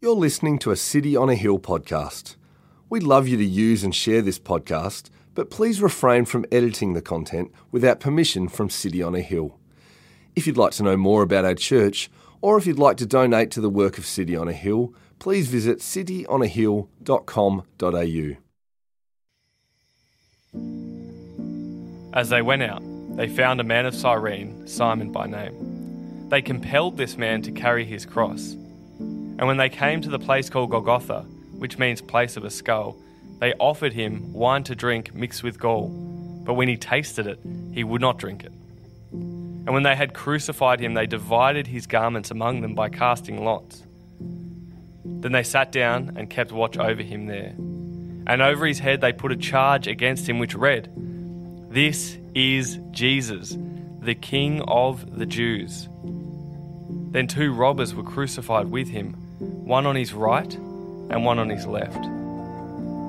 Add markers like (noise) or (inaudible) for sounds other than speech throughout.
You're listening to a City on a Hill podcast. We'd love you to use and share this podcast, but please refrain from editing the content without permission from City on a Hill. If you'd like to know more about our church, or if you'd like to donate to the work of City on a Hill, please visit cityonahill.com.au. As they went out, they found a man of Cyrene, Simon by name. They compelled this man to carry his cross. And when they came to the place called Golgotha, which means place of a skull, they offered him wine to drink mixed with gall. But when he tasted it, he would not drink it. And when they had crucified him, they divided his garments among them by casting lots. Then they sat down and kept watch over him there. And over his head they put a charge against him which read, This is Jesus, the King of the Jews. Then two robbers were crucified with him, one on his right and one on his left.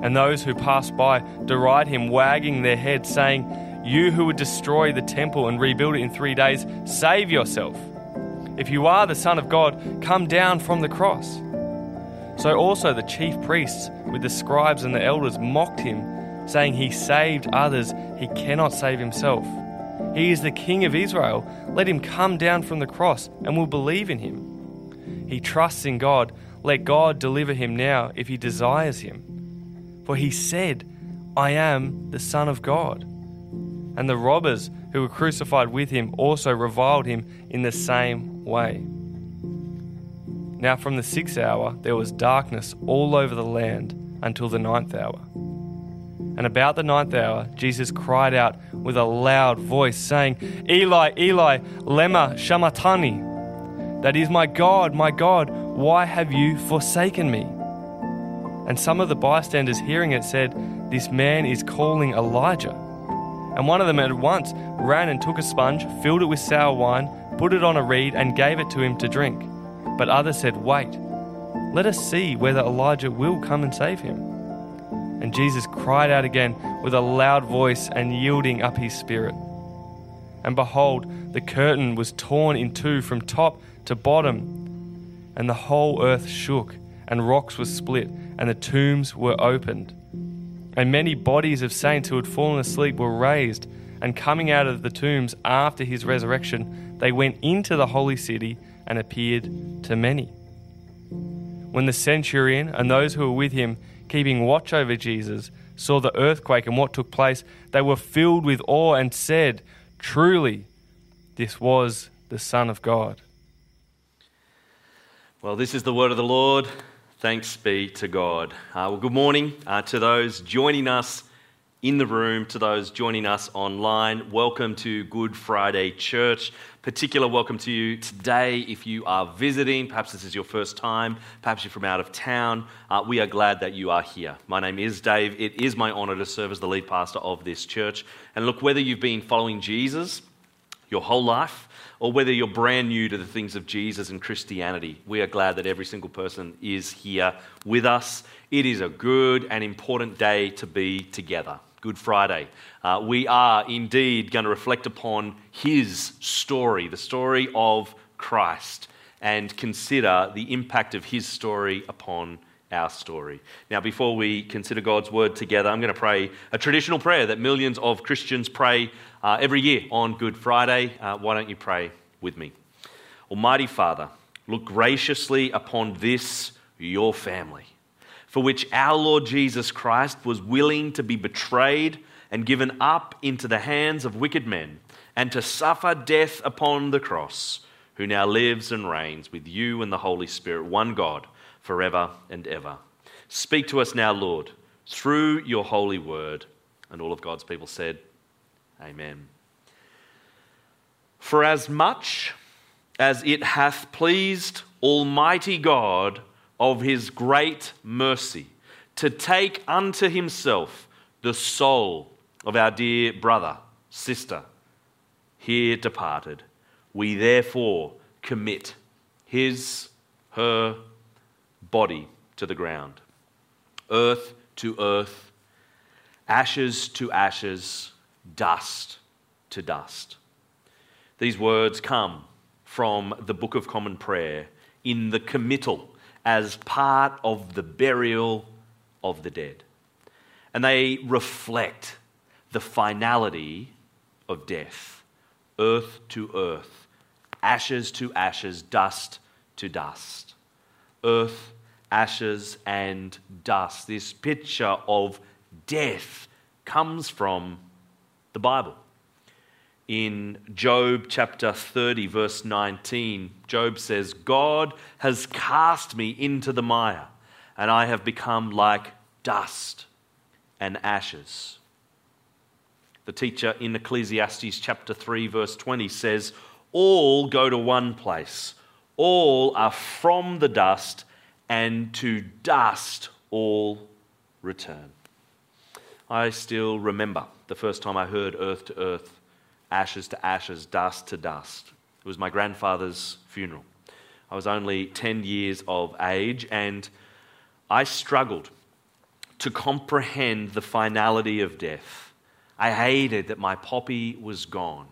And those who passed by deride him, wagging their heads, saying, You who would destroy the temple and rebuild it in three days, save yourself. If you are the Son of God, come down from the cross. So also the chief priests, with the scribes and the elders, mocked him, saying, He saved others, he cannot save himself. He is the King of Israel. Let him come down from the cross, and we'll believe in him. He trusts in God. Let God deliver him now if he desires him. For he said, I am the Son of God. And the robbers who were crucified with him also reviled him in the same way. Now, from the sixth hour, there was darkness all over the land until the ninth hour. And about the ninth hour, Jesus cried out with a loud voice, saying, Eli, Eli, Lema Sabachthani. That is, my God, my God, why have you forsaken me? And some of the bystanders hearing it said, This man is calling Elijah. And one of them at once ran and took a sponge, filled it with sour wine, put it on a reed, and gave it to him to drink. But others said, Wait, let us see whether Elijah will come and save him. And Jesus cried out again with a loud voice and yielding up his spirit. And behold, the curtain was torn in two from top to bottom, and the whole earth shook, and rocks were split, and the tombs were opened. And many bodies of saints who had fallen asleep were raised, and coming out of the tombs after his resurrection, they went into the holy city and appeared to many. When the centurion and those who were with him, keeping watch over Jesus, saw the earthquake and what took place, they were filled with awe and said, Truly, this was the Son of God. Well, this is the word of the Lord. Thanks be to God. Uh, well, good morning uh, to those joining us in the room, to those joining us online. Welcome to Good Friday Church. Particular welcome to you today if you are visiting. Perhaps this is your first time. Perhaps you're from out of town. Uh, we are glad that you are here. My name is Dave. It is my honor to serve as the lead pastor of this church. And look, whether you've been following Jesus your whole life, or whether you're brand new to the things of Jesus and Christianity, we are glad that every single person is here with us. It is a good and important day to be together. Good Friday. Uh, we are indeed going to reflect upon his story, the story of Christ, and consider the impact of his story upon our story. Now, before we consider God's word together, I'm going to pray a traditional prayer that millions of Christians pray uh, every year on Good Friday. Uh, why don't you pray with me? Almighty Father, look graciously upon this, your family, for which our Lord Jesus Christ was willing to be betrayed and given up into the hands of wicked men and to suffer death upon the cross, who now lives and reigns with you and the Holy Spirit, one God forever and ever. Speak to us now, Lord, through your holy word. And all of God's people said, Amen. For as much as it hath pleased Almighty God of his great mercy to take unto himself the soul of our dear brother, sister, here departed, we therefore commit his, her, body to the ground, earth to earth, ashes to ashes, dust to dust. These words come from the Book of Common Prayer in the committal as part of the burial of the dead. And they reflect the finality of death earth to earth, ashes to ashes, dust to dust. Earth, ashes, and dust. This picture of death comes from the Bible. In Job chapter 30, verse 19, Job says, God has cast me into the mire, and I have become like dust and ashes. The teacher in Ecclesiastes chapter 3, verse 20 says, All go to one place, all are from the dust, and to dust all return. I still remember the first time I heard earth to earth, ashes to ashes, dust to dust. It was my grandfather's funeral. I was only 10 years of age, and I struggled to comprehend the finality of death. I hated that my poppy was gone.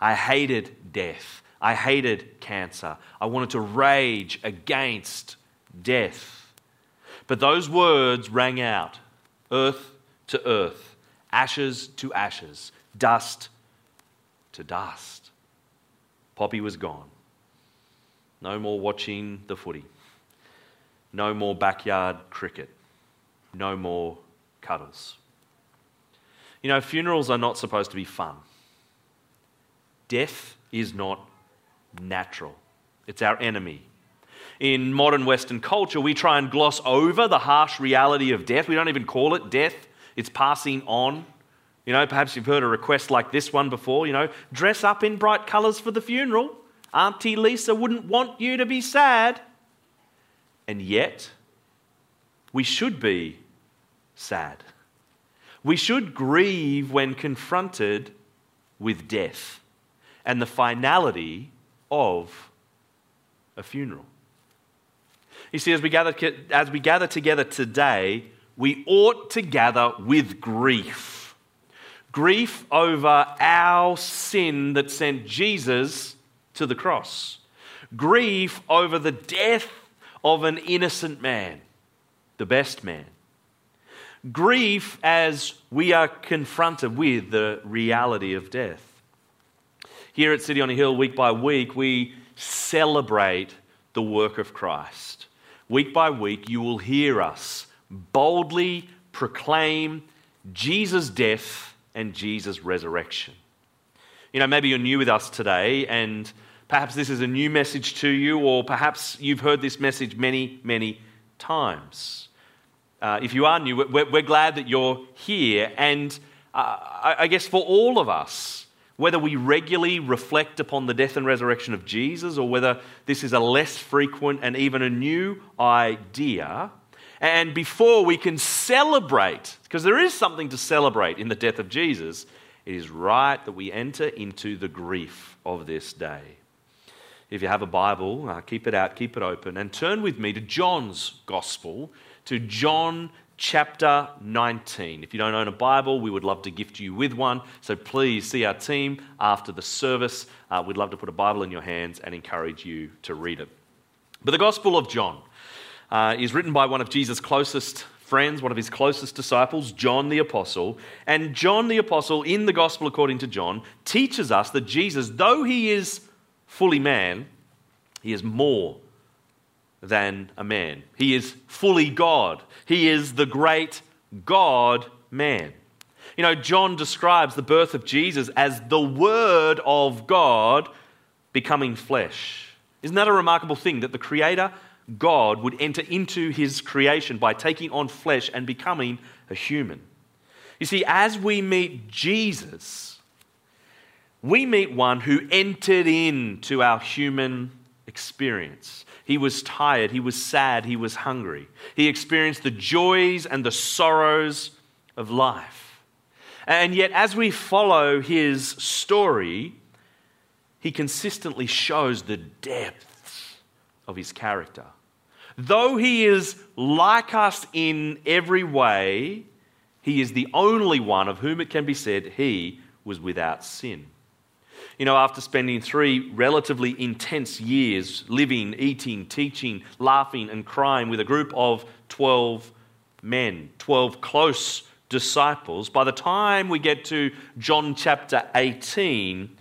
I hated death. I hated cancer. I wanted to rage against death. But those words rang out earth to earth, ashes to ashes, dust to dust. Poppy was gone. No more watching the footy. No more backyard cricket. No more cuddles. You know, funerals are not supposed to be fun. Death is not natural, it's our enemy. In modern Western culture, we try and gloss over the harsh reality of death. We don't even call it death, it's passing on. You know, perhaps you've heard a request like this one before, you know, dress up in bright colours for the funeral. Auntie Lisa wouldn't want you to be sad. And yet, we should be sad. We should grieve when confronted with death and the finality of a funeral. You see, as we gather, as we gather together today, we ought to gather with grief. Grief over our sin that sent Jesus to the cross. Grief over the death of an innocent man, the best man grief as we are confronted with the reality of death. Here at City on a Hill, week by week, we celebrate the work of Christ. Week by week, you will hear us boldly proclaim Jesus' death and Jesus' resurrection. You know, maybe you're new with us today, and perhaps this is a new message to you, or perhaps you've heard this message many, many times. Uh, if you are new, we're, we're, glad that you're here. And uh, I, I guess for all of us, whether we regularly reflect upon the death and resurrection of Jesus or whether this is a less frequent and even a new idea, and before we can celebrate, because there is something to celebrate in the death of Jesus, it is right that we enter into the grief of this day. If you have a Bible, uh, keep it out, keep it open, and turn with me to John's Gospel, to John chapter 19. If you don't own a Bible, we would love to gift you with one. So please see our team after the service. Uh, we'd love to put a Bible in your hands and encourage you to read it. But the Gospel of John uh, is written by one of Jesus' closest friends, one of his closest disciples, John the Apostle. And John the Apostle, in the Gospel according to John, teaches us that Jesus, though he is fully man, he is more than a man. He is fully God. He is the great God man. You know, John describes the birth of Jesus as the Word of God becoming flesh. Isn't that a remarkable thing that the Creator, God, would enter into his creation by taking on flesh and becoming a human? You see, as we meet Jesus, we meet one who entered into our human experience. He was tired, he was sad, he was hungry. He experienced the joys and the sorrows of life. And yet, as we follow his story, he consistently shows the depths of his character. Though he is like us in every way, he is the only one of whom it can be said he was without sin. You know, after spending three relatively intense years living, eating, teaching, laughing, and crying with a group of 12 men, 12 close disciples, by the time we get to John chapter 18,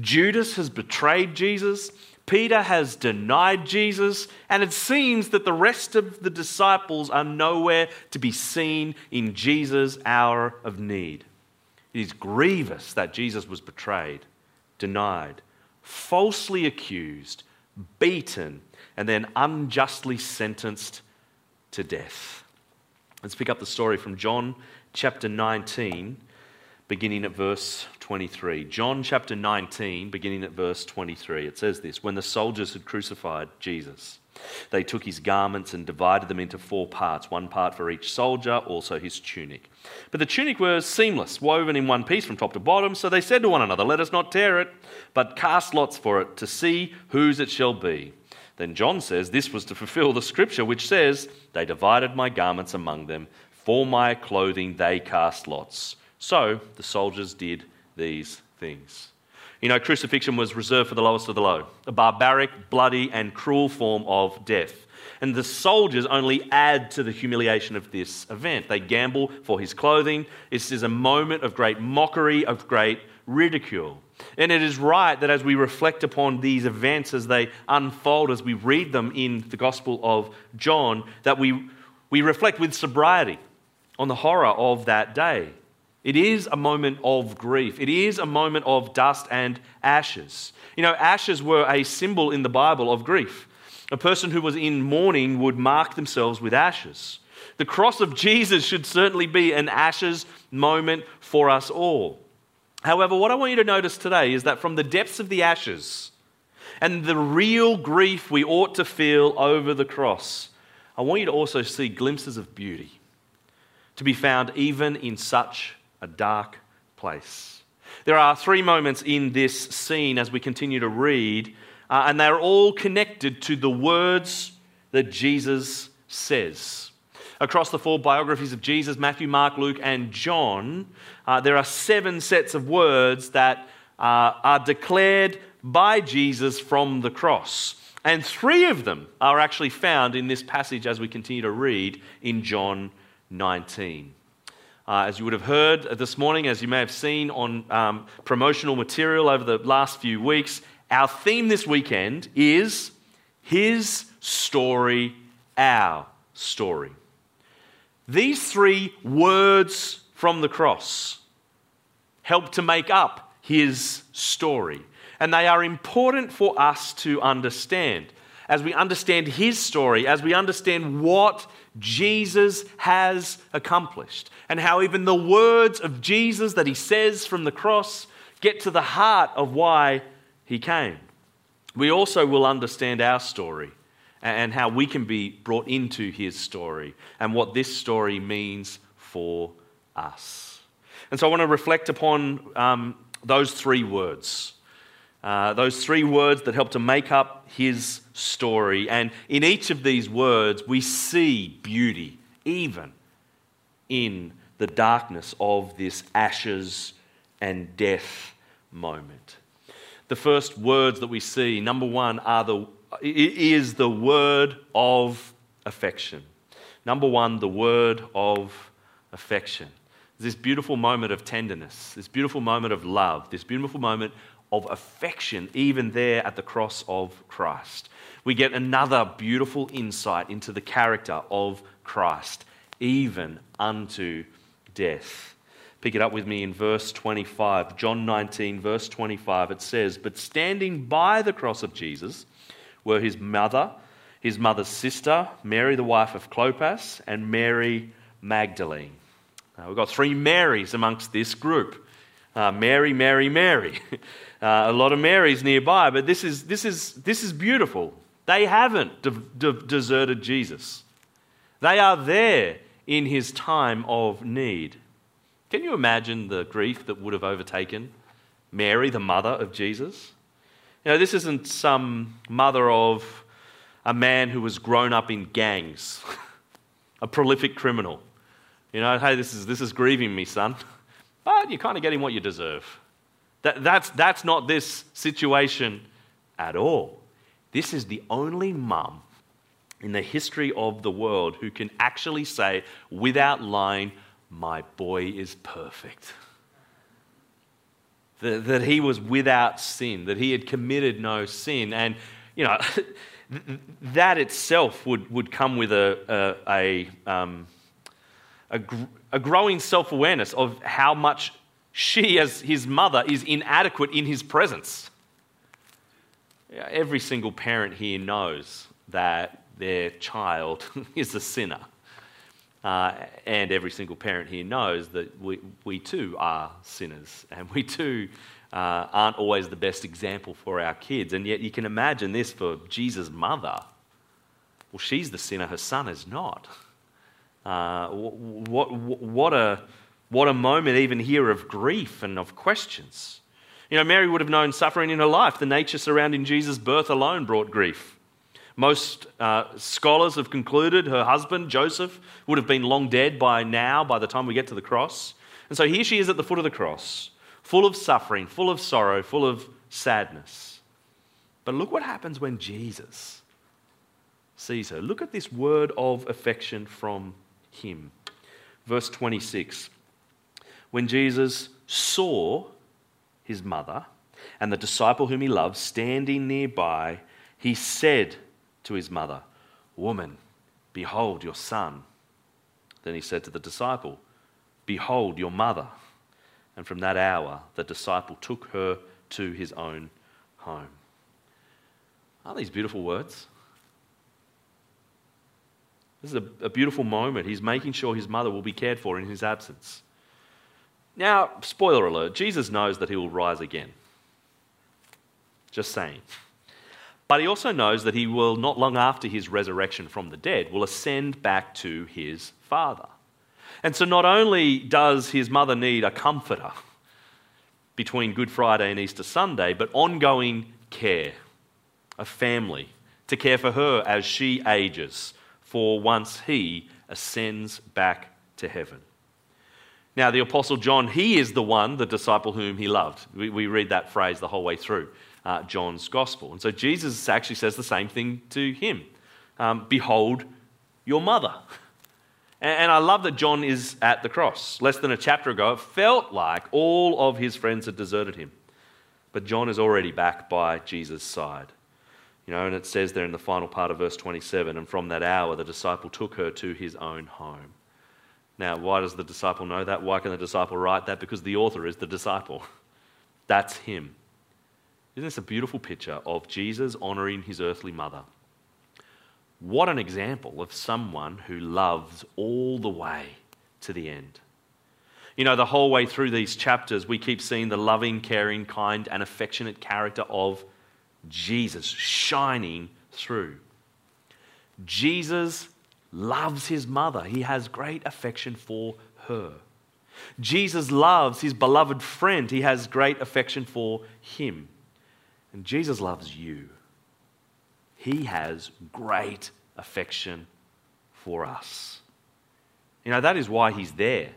Judas has betrayed Jesus. Peter has denied Jesus, and it seems that the rest of the disciples are nowhere to be seen in Jesus' hour of need. It is grievous that Jesus was betrayed, denied, falsely accused, beaten, and then unjustly sentenced to death. Let's pick up the story from John chapter 19, beginning at verse 23. John chapter 19, beginning at verse 23. It says this When the soldiers had crucified Jesus, they took his garments and divided them into four parts, one part for each soldier, also his tunic. But the tunic was seamless, woven in one piece from top to bottom, so they said to one another, Let us not tear it, but cast lots for it to see whose it shall be. Then John says this was to fulfill the scripture which says, They divided my garments among them, for my clothing they cast lots. So the soldiers did these things. You know, crucifixion was reserved for the lowest of the low, a barbaric, bloody, and cruel form of death. And the soldiers only add to the humiliation of this event. They gamble for his clothing. This is a moment of great mockery, of great ridicule. And it is right that as we reflect upon these events as they unfold, as we read them in the Gospel of John, that we, we reflect with sobriety on the horror of that day. It is a moment of grief. It is a moment of dust and ashes. You know, ashes were a symbol in the Bible of grief. A person who was in mourning would mark themselves with ashes. The cross of Jesus should certainly be an ashes moment for us all. However, what I want you to notice today is that from the depths of the ashes and the real grief we ought to feel over the cross, I want you to also see glimpses of beauty to be found even in such a dark place. There are three moments in this scene as we continue to read, uh, and they're all connected to the words that Jesus says. Across the four biographies of Jesus Matthew, Mark, Luke, and John uh, there are seven sets of words that uh, are declared by Jesus from the cross. And three of them are actually found in this passage as we continue to read in John 19. Uh, as you would have heard this morning, as you may have seen on um, promotional material over the last few weeks, our theme this weekend is His story, our story. These three words from the cross help to make up His story, and they are important for us to understand. As we understand His story, as we understand what Jesus has accomplished, and how even the words of Jesus that he says from the cross get to the heart of why he came. We also will understand our story and how we can be brought into his story and what this story means for us. And so I want to reflect upon um, those three words. Uh, those three words that help to make up his story. And in each of these words, we see beauty, even in the darkness of this ashes and death moment. The first words that we see, number one, are the, is the word of affection. Number one, the word of affection. This beautiful moment of tenderness, this beautiful moment of love, this beautiful moment of affection, even there at the cross of Christ. We get another beautiful insight into the character of Christ, even unto death. Pick it up with me in verse 25. John 19, verse 25. It says, But standing by the cross of Jesus were his mother, his mother's sister, Mary, the wife of Clopas, and Mary Magdalene. Now, we've got three Marys amongst this group uh, Mary, Mary, Mary. (laughs) Uh, a lot of Marys nearby, but this is, this is, this is beautiful. They haven't de- de- deserted Jesus, they are there in his time of need. Can you imagine the grief that would have overtaken Mary, the mother of Jesus? You know, this isn't some mother of a man who was grown up in gangs, (laughs) a prolific criminal. You know, hey, this is, this is grieving me, son. But you're kind of getting what you deserve. That, that's, that's not this situation at all. This is the only mum in the history of the world who can actually say, without lying, My boy is perfect. That, that he was without sin, that he had committed no sin. And, you know, (laughs) that itself would, would come with a, a, a, um, a, a growing self awareness of how much she, as his mother, is inadequate in his presence. Every single parent here knows that their child (laughs) is a sinner. Uh, and every single parent here knows that we, we too are sinners, and we too uh, aren't always the best example for our kids. And yet, you can imagine this for Jesus' mother. Well, she's the sinner, her son is not. Uh, what, what, what, a, what a moment, even here, of grief and of questions. You know, Mary would have known suffering in her life. The nature surrounding Jesus' birth alone brought grief. Most uh, scholars have concluded her husband, Joseph, would have been long dead by now, by the time we get to the cross. And so here she is at the foot of the cross, full of suffering, full of sorrow, full of sadness. But look what happens when Jesus sees her. Look at this word of affection from him. Verse 26 When Jesus saw his mother and the disciple whom he loved standing nearby, he said to his mother, Woman, behold your son. Then he said to the disciple, Behold your mother. And from that hour, the disciple took her to his own home. Aren't these beautiful words? This is a, a, beautiful moment. He's making sure his mother will be cared for in his absence. Now, spoiler alert, Jesus knows that he will rise again. Just saying. But he also knows that he will, not long after his resurrection from the dead, will ascend back to his Father. And so not only does his mother need a comforter between Good Friday and Easter Sunday, but ongoing care, a family to care for her as she ages, for once he ascends back to heaven. Now, the Apostle John, he is the one, the disciple whom he loved. We, we read that phrase the whole way through uh, John's gospel. And so Jesus actually says the same thing to him um, Behold your mother. And, and I love that John is at the cross. Less than a chapter ago, it felt like all of his friends had deserted him. But John is already back by Jesus' side. You know, and it says there in the final part of verse 27 and from that hour the disciple took her to his own home. Now, why does the disciple know that? Why can the disciple write that? Because the author is the disciple. (laughs) That's him. Isn't this a beautiful picture of Jesus honoring his earthly mother? What an example of someone who loves all the way to the end. You know, the whole way through these chapters, we keep seeing the loving, caring, kind, and affectionate character of Jesus shining through. Jesus loves his mother, he has great affection for her. Jesus loves his beloved friend, he has great affection for him. And Jesus loves you. He has great affection for us. You know, that is why he's there.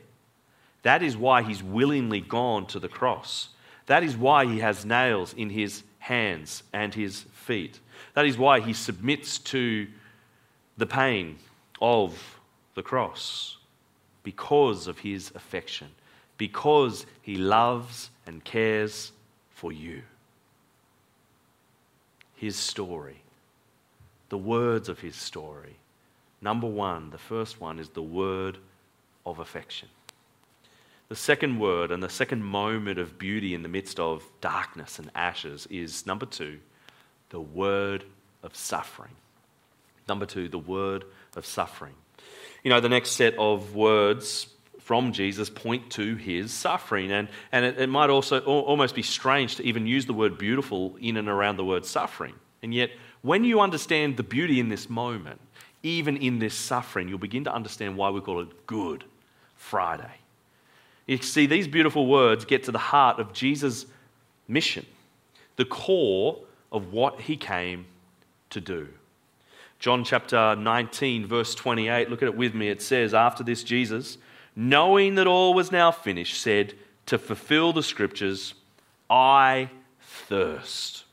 That is why he's willingly gone to the cross. That is why he has nails in his hands and his feet. That is why he submits to the pain of the cross because of his affection, because he loves and cares for you. His story, the words of his story. Number one, the first one is the word of affection. The second word and the second moment of beauty in the midst of darkness and ashes is number two, the word of suffering. Number two, the word of suffering. You know, the next set of words from Jesus point to his suffering. And, and it, it might also almost be strange to even use the word beautiful in and around the word suffering. And yet, when you understand the beauty in this moment, even in this suffering, you'll begin to understand why we call it Good Friday. You see, these beautiful words get to the heart of Jesus' mission, the core of what he came to do. John chapter 19, verse 28, look at it with me. It says, After this, Jesus, knowing that all was now finished, said, To fulfill the scriptures, I thirst.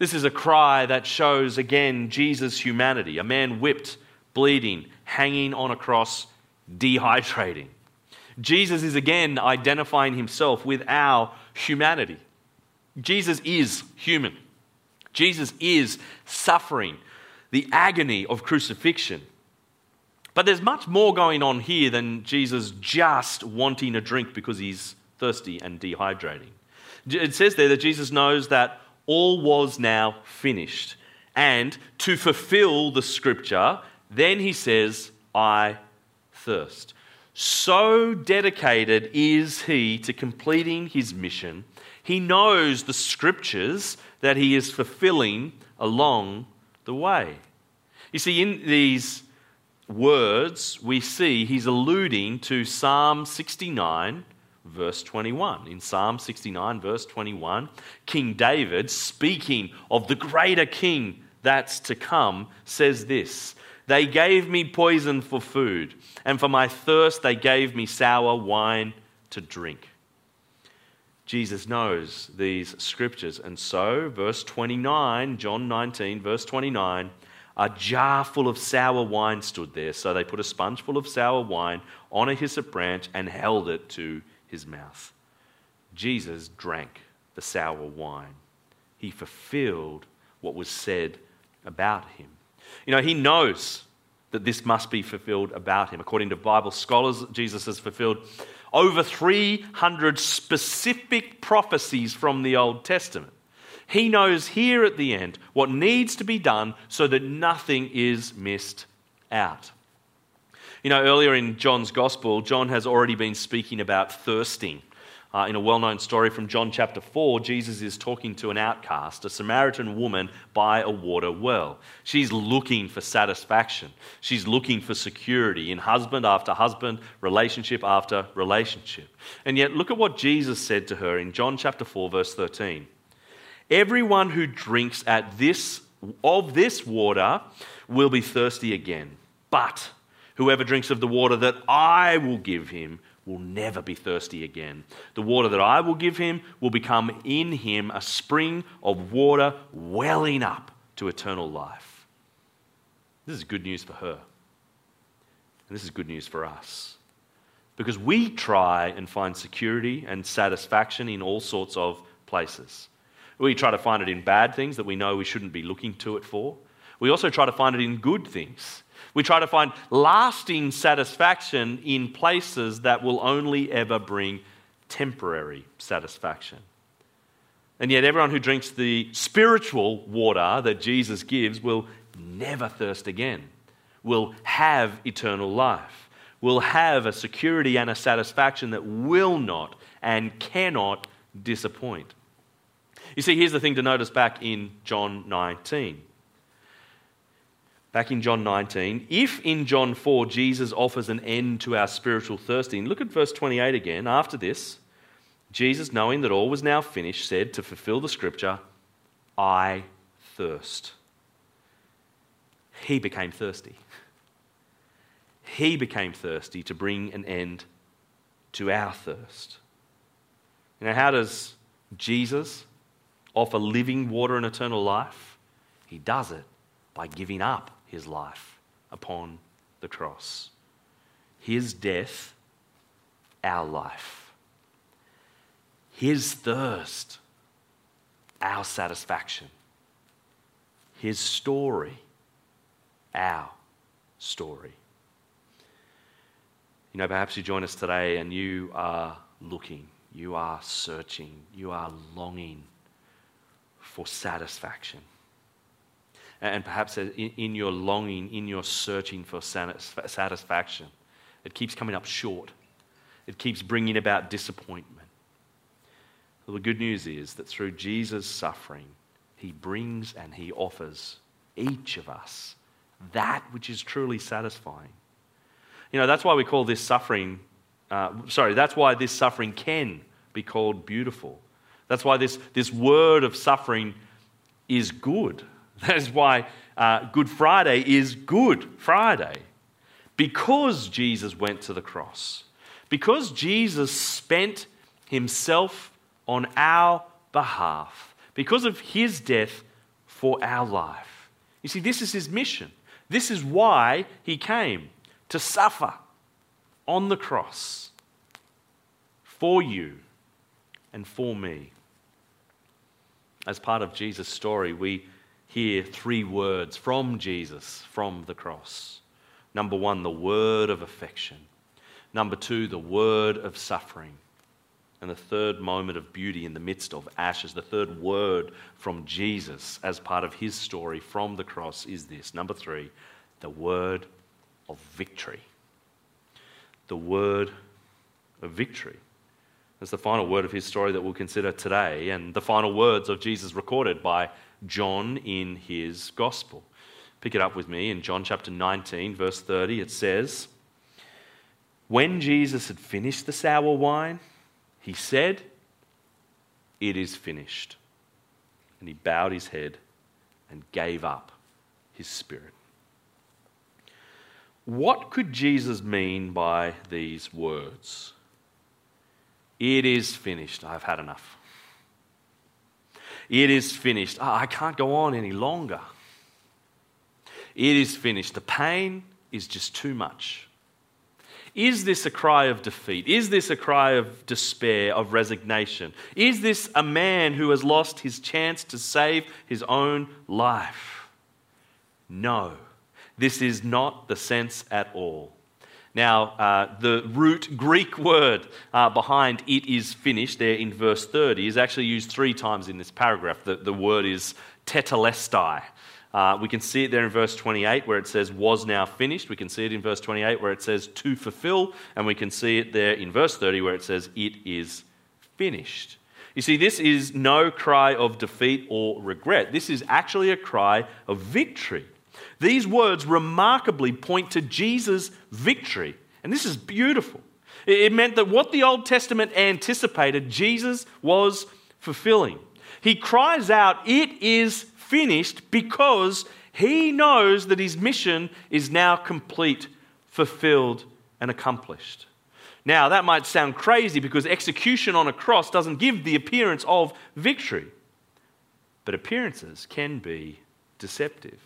This is a cry that shows again Jesus' humanity. A man whipped, bleeding, hanging on a cross, dehydrating. Jesus is again identifying himself with our humanity. Jesus is human. Jesus is suffering the agony of crucifixion. But there's much more going on here than Jesus just wanting a drink because he's thirsty and dehydrating. It says there that Jesus knows that all was now finished. And to fulfill the scripture, then he says, I thirst. So dedicated is he to completing his mission, he knows the scriptures that he is fulfilling along the way. You see, in these words, we see he's alluding to Psalm 69, verse 21. In Psalm 69, verse 21, King David, speaking of the greater king that's to come, says this They gave me poison for food, and for my thirst they gave me sour wine to drink. Jesus knows these scriptures. And so, verse 29, John 19, verse 29, a jar full of sour wine stood there. So they put a sponge full of sour wine on a hyssop branch and held it to his mouth. Jesus drank the sour wine. He fulfilled what was said about him. You know, he knows that this must be fulfilled about him. According to Bible scholars, Jesus has fulfilled over 300 specific prophecies from the Old Testament. He knows here at the end what needs to be done so that nothing is missed out. You know, earlier in John's Gospel, John has already been speaking about thirsting. Uh, in a well known story from John chapter 4, Jesus is talking to an outcast, a Samaritan woman by a water well. She's looking for satisfaction. She's looking for security in husband after husband, relationship after relationship. And yet, look at what Jesus said to her in John chapter 4, verse 13. Everyone who drinks at this, of this water will be thirsty again. But whoever drinks of the water that I will give him will never be thirsty again. The water that I will give him will become in him a spring of water welling up to eternal life. This is good news for her. And this is good news for us. Because we try and find security and satisfaction in all sorts of places. We try to find it in bad things that we know we shouldn't be looking to it for. We also try to find it in good things. We try to find lasting satisfaction in places that will only ever bring temporary satisfaction. And yet, everyone who drinks the spiritual water that Jesus gives will never thirst again, will have eternal life, will have a security and a satisfaction that will not and cannot disappoint. You see, here's the thing to notice back in John 19. Back in John 19, if in John 4 Jesus offers an end to our spiritual thirsting, look at verse 28 again. After this, Jesus, knowing that all was now finished, said, To fulfill the scripture, I thirst. He became thirsty. He became thirsty to bring an end to our thirst. You know, how does Jesus offer living water and eternal life? He does it by giving up his life upon the cross. His death, our life. His thirst, our satisfaction. His story, our story. You know, perhaps you join us today and you are looking, you are searching, you are longing for satisfaction. And perhaps in your longing, in your searching for satisfaction, it keeps coming up short. It keeps bringing about disappointment. Well, the good news is that through Jesus' suffering, he brings and he offers each of us that which is truly satisfying. You know, that's why we call this suffering, uh, sorry, that's why this suffering can be called beautiful. That's why this, this word of suffering is good. (laughs) That is why uh, Good Friday is Good Friday. Because Jesus went to the cross, because Jesus spent himself on our behalf because of his death for our life. You see, this is his mission. This is why he came to suffer on the cross for you and for me. As part of Jesus' story, we hear three words from Jesus from the cross. Number one, the word of affection. Number two, the word of suffering. And the third moment of beauty in the midst of ashes, the third word from Jesus as part of his story from the cross is this. Number three, the word of victory. The word of victory. That's the final word of his story that we'll consider today, and the final words of Jesus recorded by John in his gospel. Pick it up with me in John chapter 19, verse 30. It says, When Jesus had finished the sour wine, he said, It is finished. And he bowed his head and gave up his spirit. What could Jesus mean by these words? It is finished. I've had enough. It is finished. I can't go on any longer. It is finished. The pain is just too much. Is this a cry of defeat? Is this a cry of despair, of resignation? Is this a man who has lost his chance to save his own life? No, this is not the sense at all. Now, uh, the root Greek word uh, behind it is finished there in verse 30 is actually used three times in this paragraph. The, the word is tetelestai. Uh, we can see it there in verse 28 where it says was now finished. We can see it in verse 28 where it says to fulfill. And we can see it there in verse 30 where it says it is finished. You see, this is no cry of defeat or regret. This is actually a cry of victory. These words remarkably point to Jesus' victory. And this is beautiful. It meant that what the Old Testament anticipated, Jesus was fulfilling. He cries out, It is finished, because he knows that his mission is now complete, fulfilled, and accomplished. Now, that might sound crazy because execution on a cross doesn't give the appearance of victory, but appearances can be deceptive.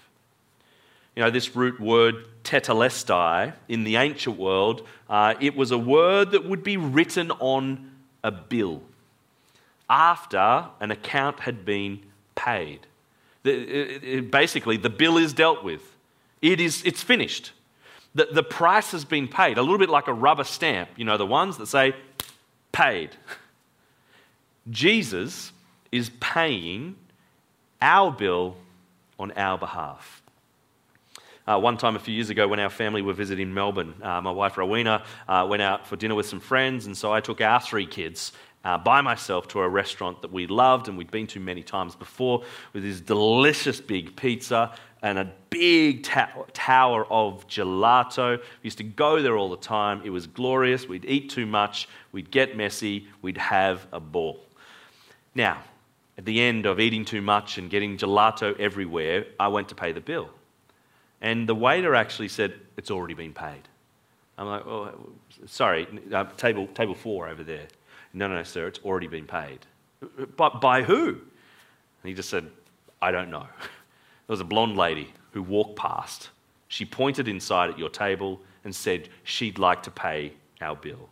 You know, this root word tetelestai in the ancient world, uh, it was a word that would be written on a bill after an account had been paid. The, it, it, basically, the bill is dealt with. It is, it's finished. The, the price has been paid, a little bit like a rubber stamp, you know, the ones that say paid. Jesus is paying our bill on our behalf. Uh, one time a few years ago, when our family were visiting Melbourne, uh, my wife Rowena uh, went out for dinner with some friends, and so I took our three kids uh, by myself to a restaurant that we loved and we'd been to many times before with this delicious big pizza and a big ta- tower of gelato. We used to go there all the time. It was glorious. We'd eat too much, we'd get messy, we'd have a ball. Now, at the end of eating too much and getting gelato everywhere, I went to pay the bill. And the waiter actually said, It's already been paid. I'm like, Oh, sorry, uh, table, table four over there. No, no, sir, it's already been paid. But by who? And he just said, I don't know. (laughs) There was a blonde lady who walked past. She pointed inside at your table and said she'd like to pay our bill.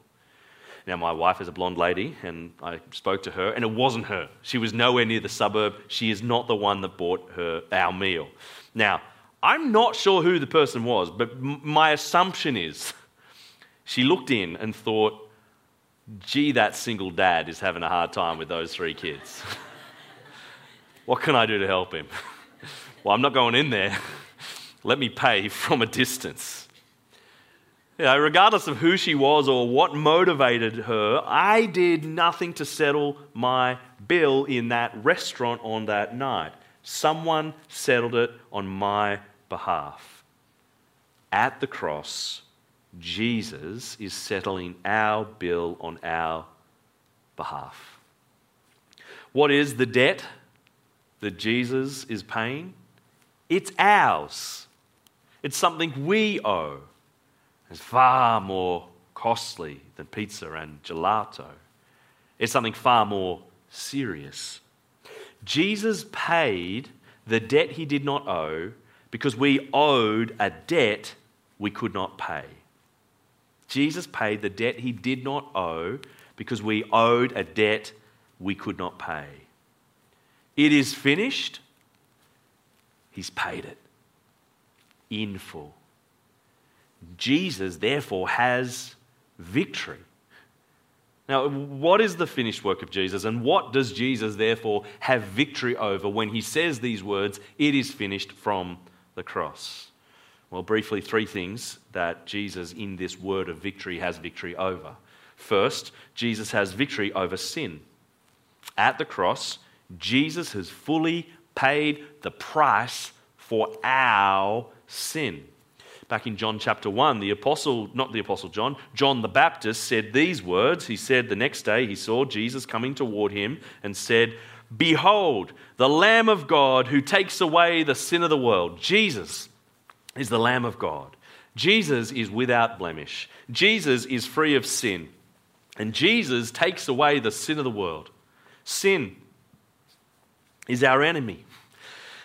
Now, my wife is a blonde lady, and I spoke to her, and it wasn't her. She was nowhere near the suburb. She is not the one that bought her our meal. Now, I'm not sure who the person was, but my assumption is (laughs) she looked in and thought, gee, that single dad is having a hard time with those three kids. (laughs) what can I do to help him? (laughs) well, I'm not going in there. Let me pay from a distance. You know, regardless of who she was or what motivated her, I did nothing to settle my bill in that restaurant on that night. Someone settled it on my behalf. At the cross, Jesus is settling our bill on our behalf. What is the debt that Jesus is paying? It's ours. It's something we owe. It's far more costly than pizza and gelato. It's something far more serious. Jesus paid the debt he did not owe because we owed a debt we could not pay. Jesus paid the debt he did not owe because we owed a debt we could not pay. It is finished. He's paid it in full. Jesus, therefore, has victory. Now, what is the finished work of Jesus, and what does Jesus, therefore, have victory over when he says these words, it is finished from the cross? Well, briefly, three things that Jesus, in this word of victory, has victory over. First, Jesus has victory over sin. At the cross, Jesus has fully paid the price for our sin. Back in John chapter 1, the apostle, not the apostle John, John the Baptist said these words. He said the next day he saw Jesus coming toward him and said, Behold, the Lamb of God who takes away the sin of the world. Jesus is the Lamb of God. Jesus is without blemish. Jesus is free of sin. And Jesus takes away the sin of the world. Sin is our enemy.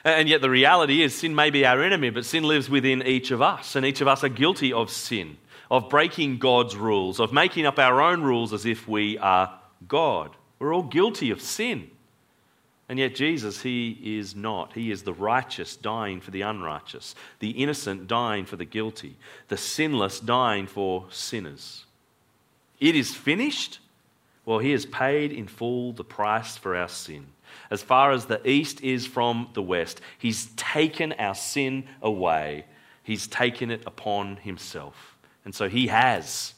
And yet, the reality is, sin may be our enemy, but sin lives within each of us. And each of us are guilty of sin, of breaking God's rules, of making up our own rules as if we are God. We're all guilty of sin. And yet, Jesus, He is not. He is the righteous dying for the unrighteous, the innocent dying for the guilty, the sinless dying for sinners. It is finished. Well, He has paid in full the price for our sin as far as the east is from the west. He's taken our sin away, He's taken it upon Himself. And so He has,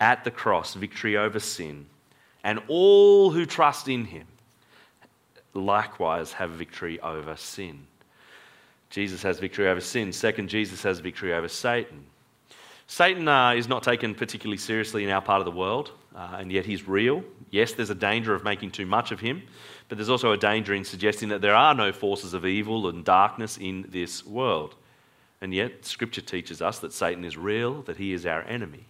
at the cross, victory over sin. And all who trust in Him likewise have victory over sin. Jesus has victory over sin. Second, Jesus has victory over Satan. Satan uh, is not taken particularly seriously in our part of the world, uh, and yet he's real. Yes, there's a danger of making too much of him, but there's also a danger in suggesting that there are no forces of evil and darkness in this world. And yet, Scripture teaches us that Satan is real, that he is our enemy.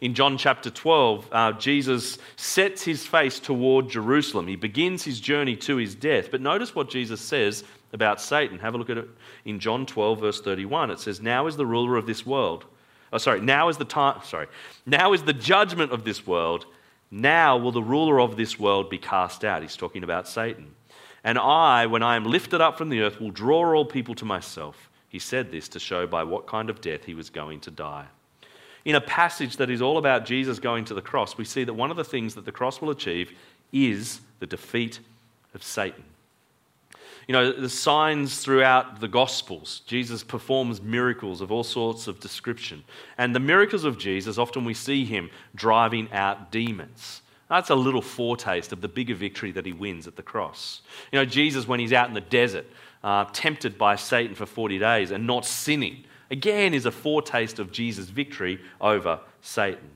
In John chapter 12, uh, Jesus sets his face toward Jerusalem. He begins his journey to his death. But notice what Jesus says about Satan. Have a look at it in John 12, verse 31. It says, Now is the ruler of this world Oh, sorry, now is the time, sorry, now is the judgment of this world. Now will the ruler of this world be cast out. He's talking about Satan. And I, when I am lifted up from the earth, will draw all people to myself. He said this to show by what kind of death he was going to die. In a passage that is all about Jesus going to the cross, we see that one of the things that the cross will achieve is the defeat of Satan. You know, the signs throughout the Gospels, Jesus performs miracles of all sorts of description. And the miracles of Jesus, often we see him driving out demons. That's a little foretaste of the bigger victory that he wins at the cross. You know, Jesus, when he's out in the desert, uh, tempted by Satan for 40 days and not sinning, again is a foretaste of Jesus' victory over Satan.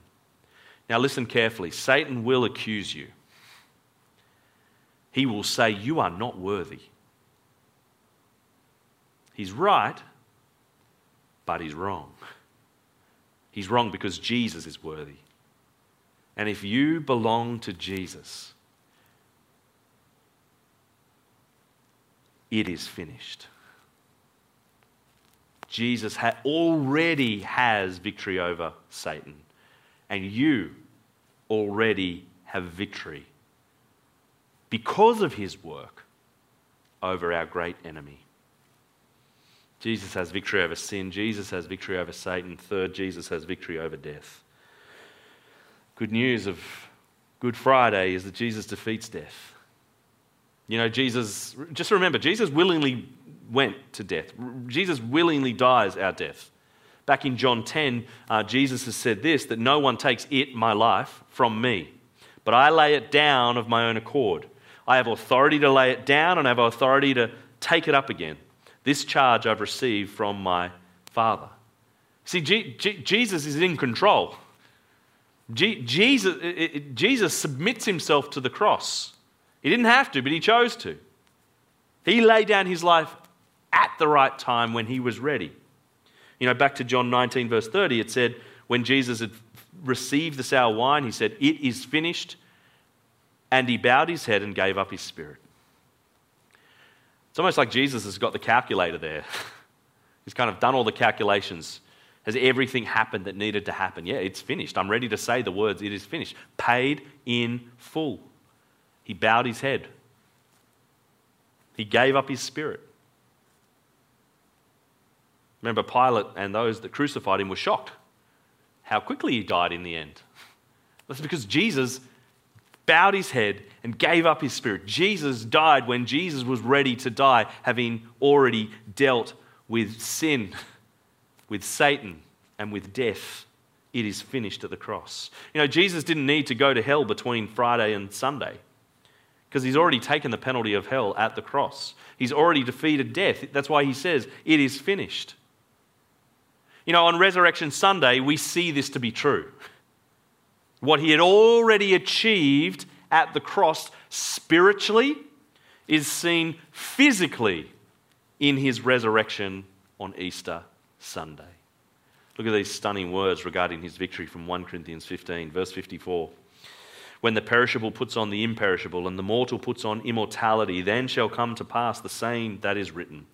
Now, listen carefully Satan will accuse you, he will say, You are not worthy. He's right, but he's wrong. He's wrong because Jesus is worthy. And if you belong to Jesus, it is finished. Jesus ha- already has victory over Satan, and you already have victory because of his work over our great enemy. Jesus has victory over sin. Jesus has victory over Satan. Third, Jesus has victory over death. Good news of Good Friday is that Jesus defeats death. You know, Jesus, just remember, Jesus willingly went to death. Jesus willingly dies our death. Back in John 10, uh, Jesus has said this that no one takes it, my life, from me, but I lay it down of my own accord. I have authority to lay it down and I have authority to take it up again. This charge I've received from my Father. See, G- G- Jesus is in control. G- Jesus, it, it, Jesus submits himself to the cross. He didn't have to, but he chose to. He laid down his life at the right time when he was ready. You know, back to John 19, verse 30, it said, when Jesus had received the sour wine, he said, It is finished. and he bowed his head and gave up his spirit. It's almost like Jesus has got the calculator there. (laughs) He's kind of done all the calculations. Has everything happened that needed to happen? Yeah, it's finished. I'm ready to say the words, it is finished. Paid in full. He bowed his head. He gave up his spirit. Remember, Pilate and those that crucified him were shocked how quickly he died in the end. (laughs) That's because Jesus bowed his head and gave up his spirit. Jesus died when Jesus was ready to die, having already dealt with sin, (laughs) with Satan, and with death. It is finished at the cross. You know, Jesus didn't need to go to hell between Friday and Sunday because he's already taken the penalty of hell at the cross. He's already defeated death. That's why he says, It is finished. You know, on Resurrection Sunday, we see this to be true. What he had already achieved at the cross spiritually is seen physically in his resurrection on Easter Sunday. Look at these stunning words regarding his victory from 1 Corinthians 15, verse 54. When the perishable puts on the imperishable and the mortal puts on immortality, then shall come to pass the saying that is written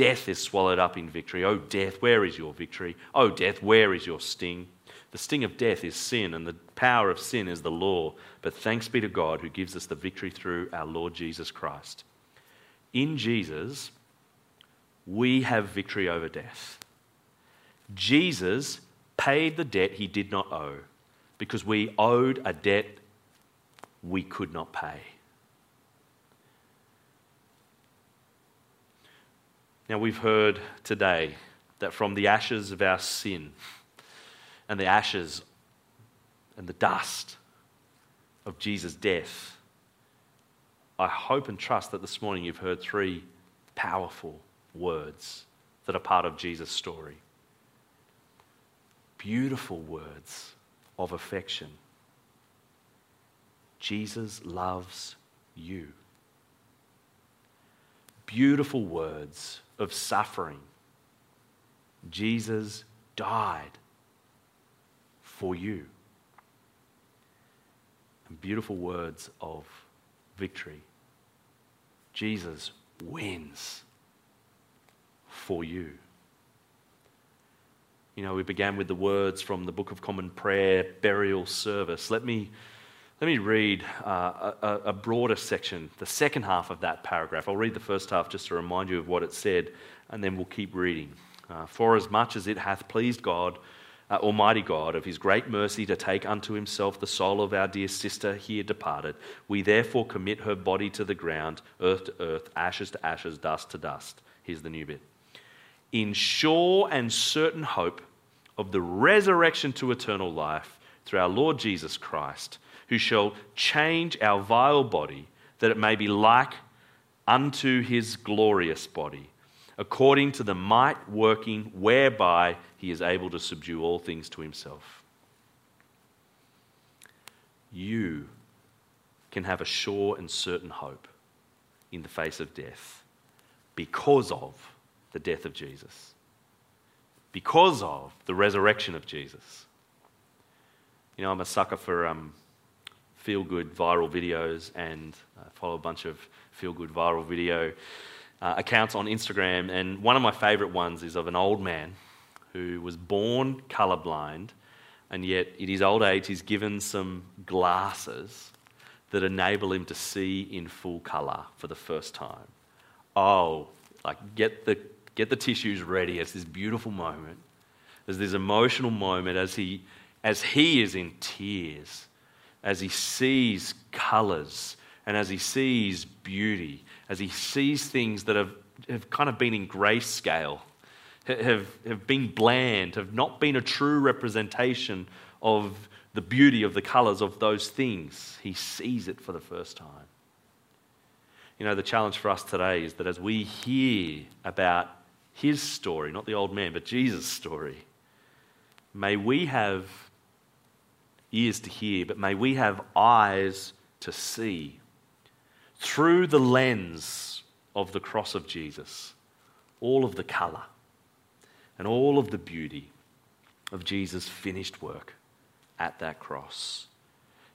Death is swallowed up in victory. Oh, death, where is your victory? Oh, death, where is your sting? The sting of death is sin, and the power of sin is the law. But thanks be to God who gives us the victory through our Lord Jesus Christ. In Jesus, we have victory over death. Jesus paid the debt he did not owe because we owed a debt we could not pay. Now, we've heard today that from the ashes of our sin and the ashes and the dust of Jesus' death, I hope and trust that this morning you've heard three powerful words that are part of Jesus' story. Beautiful words of affection. Jesus loves you. Beautiful words of suffering. Jesus died for you. And beautiful words of victory. Jesus wins for you. You know, we began with the words from the Book of Common Prayer, burial service. Let me let me read uh, a, a, broader section, the second half of that paragraph. I'll read the first half just to remind you of what it said, and then we'll keep reading. Uh, For as much as it hath pleased God, uh, Almighty God, of his great mercy to take unto himself the soul of our dear sister here departed, we therefore commit her body to the ground, earth to earth, ashes to ashes, dust to dust. Here's the new bit. In sure and certain hope of the resurrection to eternal life through our Lord Jesus Christ who shall change our vile body, that it may be like unto his glorious body, according to the might working whereby he is able to subdue all things to himself. You can have a sure and certain hope in the face of death because of the death of Jesus, because of the resurrection of Jesus. You know, I'm a sucker for um, feel good viral videos and uh, follow a bunch of feel good viral video uh, accounts on Instagram. And one of my favorite ones is of an old man who was born colorblind, and yet in his old age, he's given some glasses that enable him to see in full color for the first time. Oh, like get the, get the tissues ready. It's this beautiful moment. There's this emotional moment as he, as he is in tears as he sees colors and as he sees beauty, as he sees things that have, have kind of been in grayscale, have, have been bland, have not been a true representation of the beauty of the colors of those things. He sees it for the first time. You know, the challenge for us today is that as we hear about his story, not the old man, but Jesus' story, may we have ears to hear, but may we have eyes to see through the lens of the cross of Jesus all of the colour and all of the beauty of Jesus' finished work at that cross.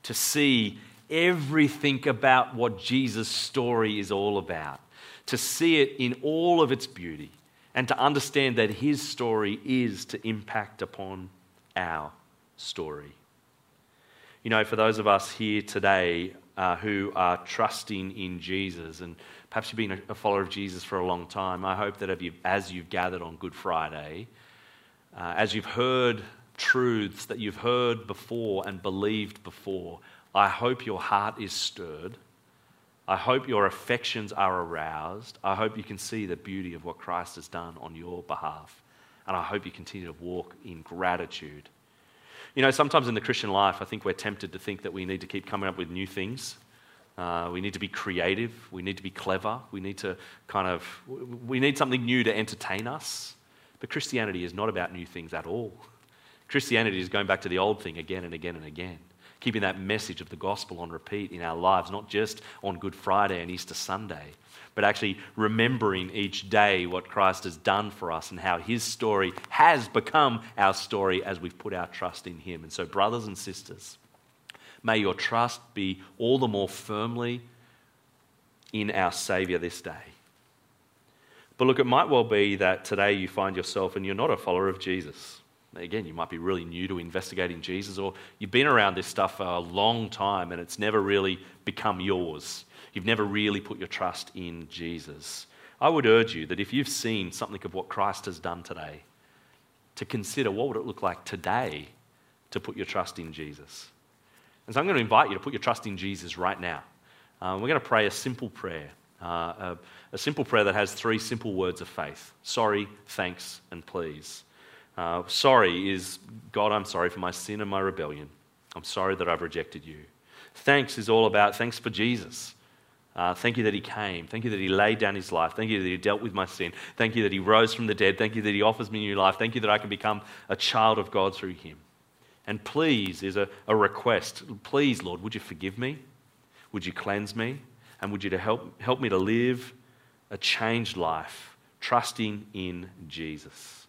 To see everything about what Jesus' story is all about, to see it in all of its beauty, and to understand that his story is to impact upon our story. You know, for those of us here today uh, who are trusting in Jesus, and perhaps you've been a follower of Jesus for a long time, I hope that as you've gathered on Good Friday, uh, as you've heard truths that you've heard before and believed before, I hope your heart is stirred. I hope your affections are aroused. I hope you can see the beauty of what Christ has done on your behalf. And I hope you continue to walk in gratitude. You know, sometimes in the Christian life, I think we're tempted to think that we need to keep coming up with new things. Uh, we need to be creative. We need to be clever. We need to kind of, we need something new to entertain us. But Christianity is not about new things at all. Christianity is going back to the old thing again and again and again, keeping that message of the gospel on repeat in our lives, not just on Good Friday and Easter Sunday, but actually remembering each day what Christ has done for us and how his story has become our story as we've put our trust in him. And so, brothers and sisters, may your trust be all the more firmly in our Saviour this day. But look, it might well be that today you find yourself and you're not a follower of Jesus. Again, you might be really new to investigating Jesus, or you've been around this stuff for a long time and it's never really become yours. You've never really put your trust in Jesus. I would urge you that if you've seen something of what Christ has done today, to consider what would it look like today to put your trust in Jesus. And so I'm going to invite you to put your trust in Jesus right now. Uh, we're going to pray a simple prayer, uh, a, a, simple prayer that has three simple words of faith sorry, thanks, and please. Uh, sorry is, God, I'm sorry for my sin and my rebellion. I'm sorry that I've rejected you. Thanks is all about thanks for Jesus. Uh, thank you that he came. Thank you that he laid down his life. Thank you that he dealt with my sin. Thank you that he rose from the dead. Thank you that he offers me new life. Thank you that I can become a child of God through him. And please is a, a request. Please, Lord, would you forgive me? Would you cleanse me? And would you to help, help me to live a changed life, trusting in Jesus?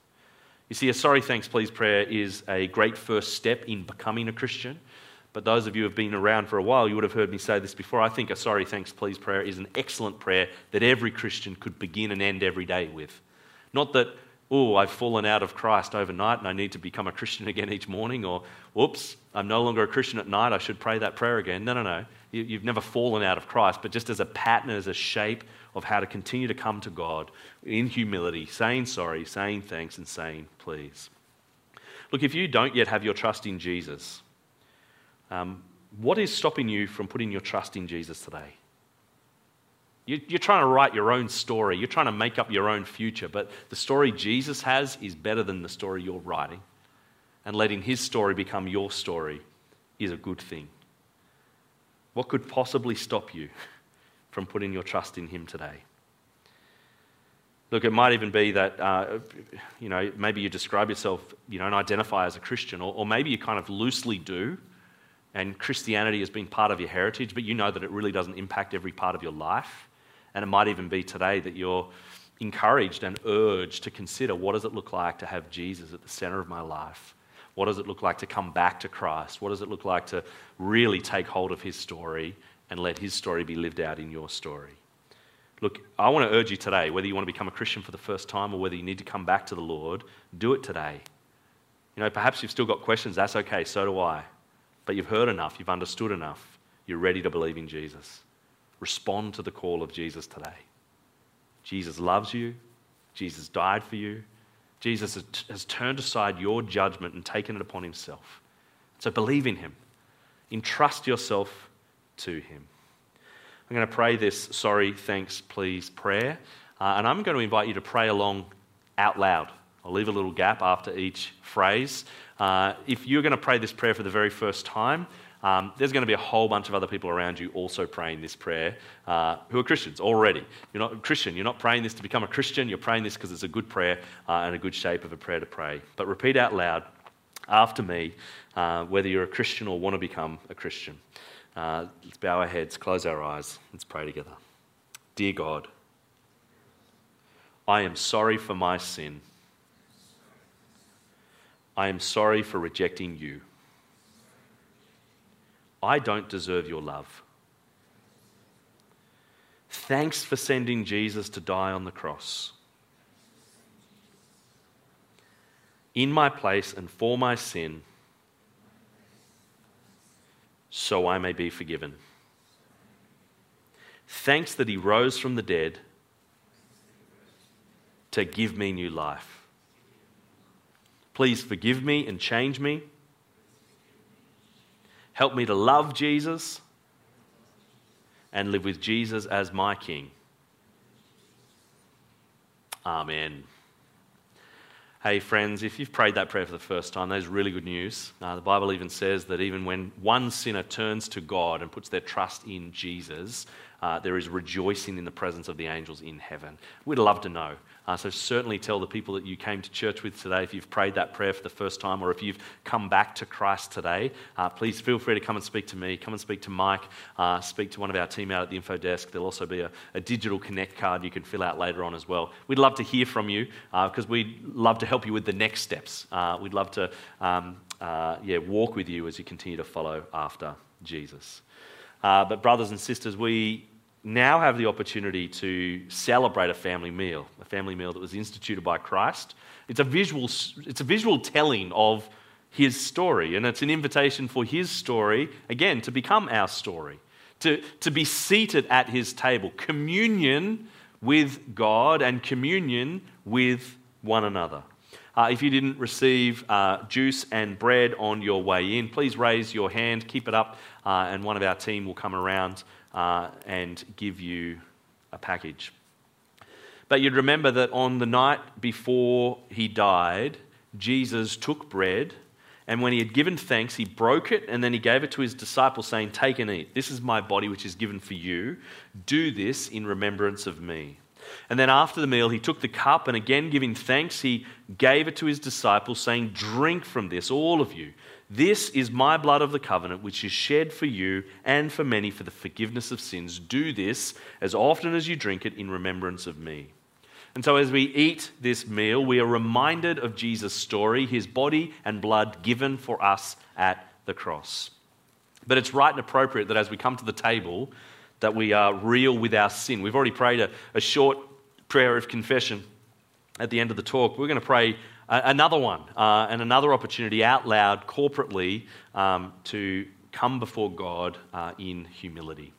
You see, a sorry, thanks, please prayer is a great first step in becoming a Christian. But those of you who have been around for a while, you would have heard me say this before. I think a sorry, thanks, please prayer is an excellent prayer that every Christian could begin and end every day with. Not that, oh, I've fallen out of Christ overnight and I need to become a Christian (laughs) again each morning, or, whoops, I'm no longer a Christian at night, I should pray that prayer again. No, no, no. You've never fallen out of Christ, but just as a pattern, as a shape of how to continue to come to God in humility, saying sorry, saying thanks, and saying please. Look, if you don't yet have your trust in Jesus, um, what is stopping you from putting your trust in Jesus today? You're trying to write your own story. You're trying to make up your own future. But the story Jesus has is better than the story you're writing. And letting his story become your story is a good thing. What could possibly stop you (laughs) from putting your trust in him today? Look, it might even be that, uh, you know, maybe you describe yourself, you don't identify as a Christian, or, or maybe you kind of loosely do, and Christianity has been part of your heritage, but you know that it really doesn't impact every part of your life. And it might even be today that you're encouraged and urged to consider what does it look like to have Jesus at the center of my life? What does it look like to come back to Christ? What does it look like to really take hold of his story and let his story be lived out in your story? Look, I want to urge you today, whether you want to become a Christian for the first time or whether you need to come back to the Lord, do it today. You know, perhaps you've still got questions. That's okay, so do I. But you've heard enough, you've understood enough. You're ready to believe in Jesus. Respond to the call of Jesus today. Jesus loves you. Jesus died for you. Jesus has turned aside your judgment and taken it upon himself. So believe in him. Entrust yourself to him. I'm going to pray this sorry, thanks, please prayer. Uh, and I'm going to invite you to pray along out loud. I'll leave a little gap after each phrase. Uh, if you're going to pray this prayer for the very first time, um, there's going to be a whole bunch of other people around you also praying this prayer uh, who are Christians already. You're not a Christian. You're not praying this to become a Christian. You're praying this because it's a good prayer uh, and a good shape of a prayer to pray. But repeat out loud after me, uh, whether you're a Christian or want to become a Christian. Uh, let's bow our heads, close our eyes, let's pray together. Dear God, I am sorry for my sin. I am sorry for rejecting you. I don't deserve your love. Thanks for sending Jesus to die on the cross. In my place and for my sin, so I may be forgiven. Thanks that he rose from the dead to give me new life. Please forgive me and change me. Help me to love Jesus and live with Jesus as my King. Amen. Hey, friends, if you've prayed that prayer for the first time, that is really good news. Uh, the Bible even says that even when one sinner turns to God and puts their trust in Jesus, uh, there is rejoicing in the presence of the angels in heaven. We'd love to know. Uh, so certainly tell the people that you came to church with today if you've prayed that prayer for the first time or if you've come back to Christ today. Uh, please feel free to come and speak to me. Come and speak to Mike. Uh, speak to one of our team out at the info desk. There'll also be a, a, digital connect card you can fill out later on as well. We'd love to hear from you because uh, we'd love to help you with the next steps. Uh, we'd love to um, yeah, walk with you as you continue to follow after Jesus. But, brothers and sisters, we now have the opportunity to celebrate a family meal, a family meal that was instituted by Christ. It's a visual, it's a visual telling of his story, and it's an invitation for his story, again, to become our story, to, to be seated at his table, communion with God and communion with one another. Uh, if you didn't receive uh, juice and bread on your way in, please raise your hand, keep it up, uh, and one of our team will come around uh, and give you a package. But you'd remember that on the night before he died, Jesus took bread, and when he had given thanks, he broke it, and then he gave it to his disciples, saying, Take and eat. This is my body, which is given for you. Do this in remembrance of me. And then after the meal, he took the cup, and again giving thanks, he gave it to his disciples, saying, Drink from this, all of you. This is my blood of the covenant, which is shed for you and for many for the forgiveness of sins. Do this as often as you drink it in remembrance of me. And so, as we eat this meal, we are reminded of Jesus' story, his body and blood given for us at the cross. But it's right and appropriate that as we come to the table, that we are real with our sin. We've already prayed a, a short prayer of confession at the end of the talk. We're going to pray another one uh, and another opportunity out loud corporately um, to come before God uh, in humility.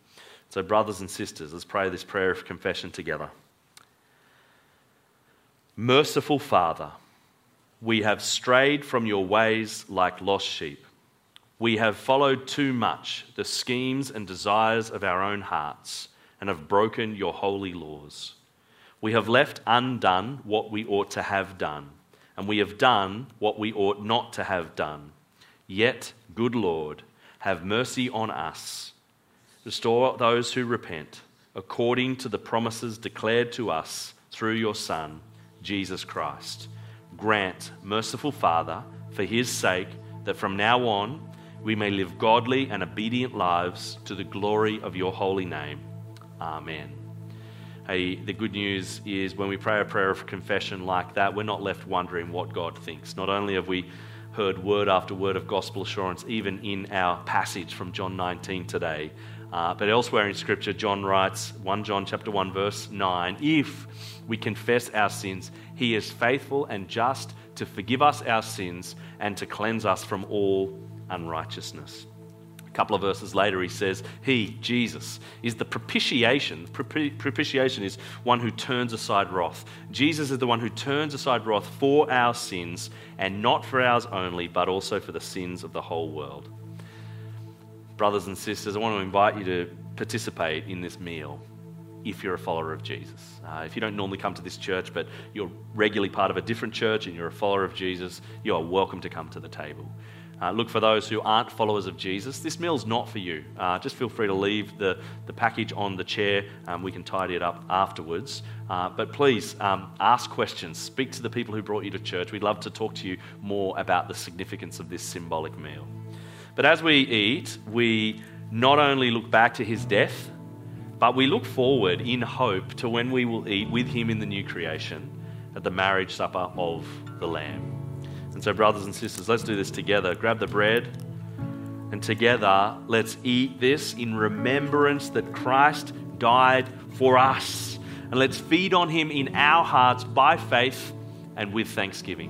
So, brothers and sisters, let's pray this prayer of confession together. Merciful Father, we have strayed from your ways like lost sheep. We have followed too much the schemes and desires of our own hearts and have broken your holy laws. We have left undone what we ought to have done and we have done what we ought not to have done. Yet, good Lord, have mercy on us. Restore those who repent, according to the promises declared to us through your Son, Jesus Christ. Grant, merciful Father, for his sake, that from now on we may live godly and obedient lives to the glory of your holy name. Amen. The good news is when we pray a prayer of confession like that, we're not left wondering what God thinks. Not only have we heard word after word of gospel assurance, even in our passage from John 19 today, uh, but elsewhere in Scripture, John writes, 1 John chapter 1, verse 9, if we confess our sins, he is faithful and just to forgive us our sins and to cleanse us from all unrighteousness couple of verses later, he says, He, Jesus, is the propitiation. Propitiation is one who turns aside wrath. Jesus is the one who turns aside wrath for our sins, and not for ours only, but also for the sins of the whole world. Brothers and sisters, I want to invite you to participate in this meal if you're a follower of Jesus. Uh, if you don't normally come to this church, but you're regularly part of a different church and you're a follower of Jesus, you are welcome to come to the table. Uh, look for those who aren't followers of Jesus. This meal's not for you. Uh, just feel free to leave the, the package on the chair. Um, we can tidy it up afterwards. Uh, but please um, ask questions. Speak to the people who brought you to church. We'd love to talk to you more about the significance of this symbolic meal. But as we eat, we not only look back to his death, but we look forward in hope to when we will eat with him in the new creation at the marriage supper of the Lamb. And so, brothers and sisters, let's do this together. Grab the bread And together, let's eat this in remembrance that Christ died for us. And let's feed on him in our hearts by faith and with thanksgiving.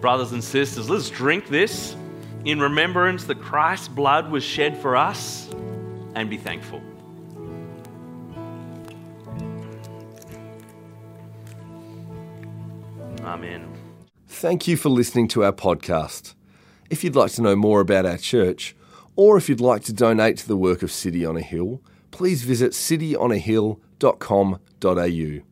Brothers and sisters, let's drink this in remembrance that Christ's blood was shed for us and be thankful. Amen. Thank you for listening to our podcast. If you'd like to know more about our church, or if you'd like to donate to the work of City on a Hill, please visit cityonahill.com.au.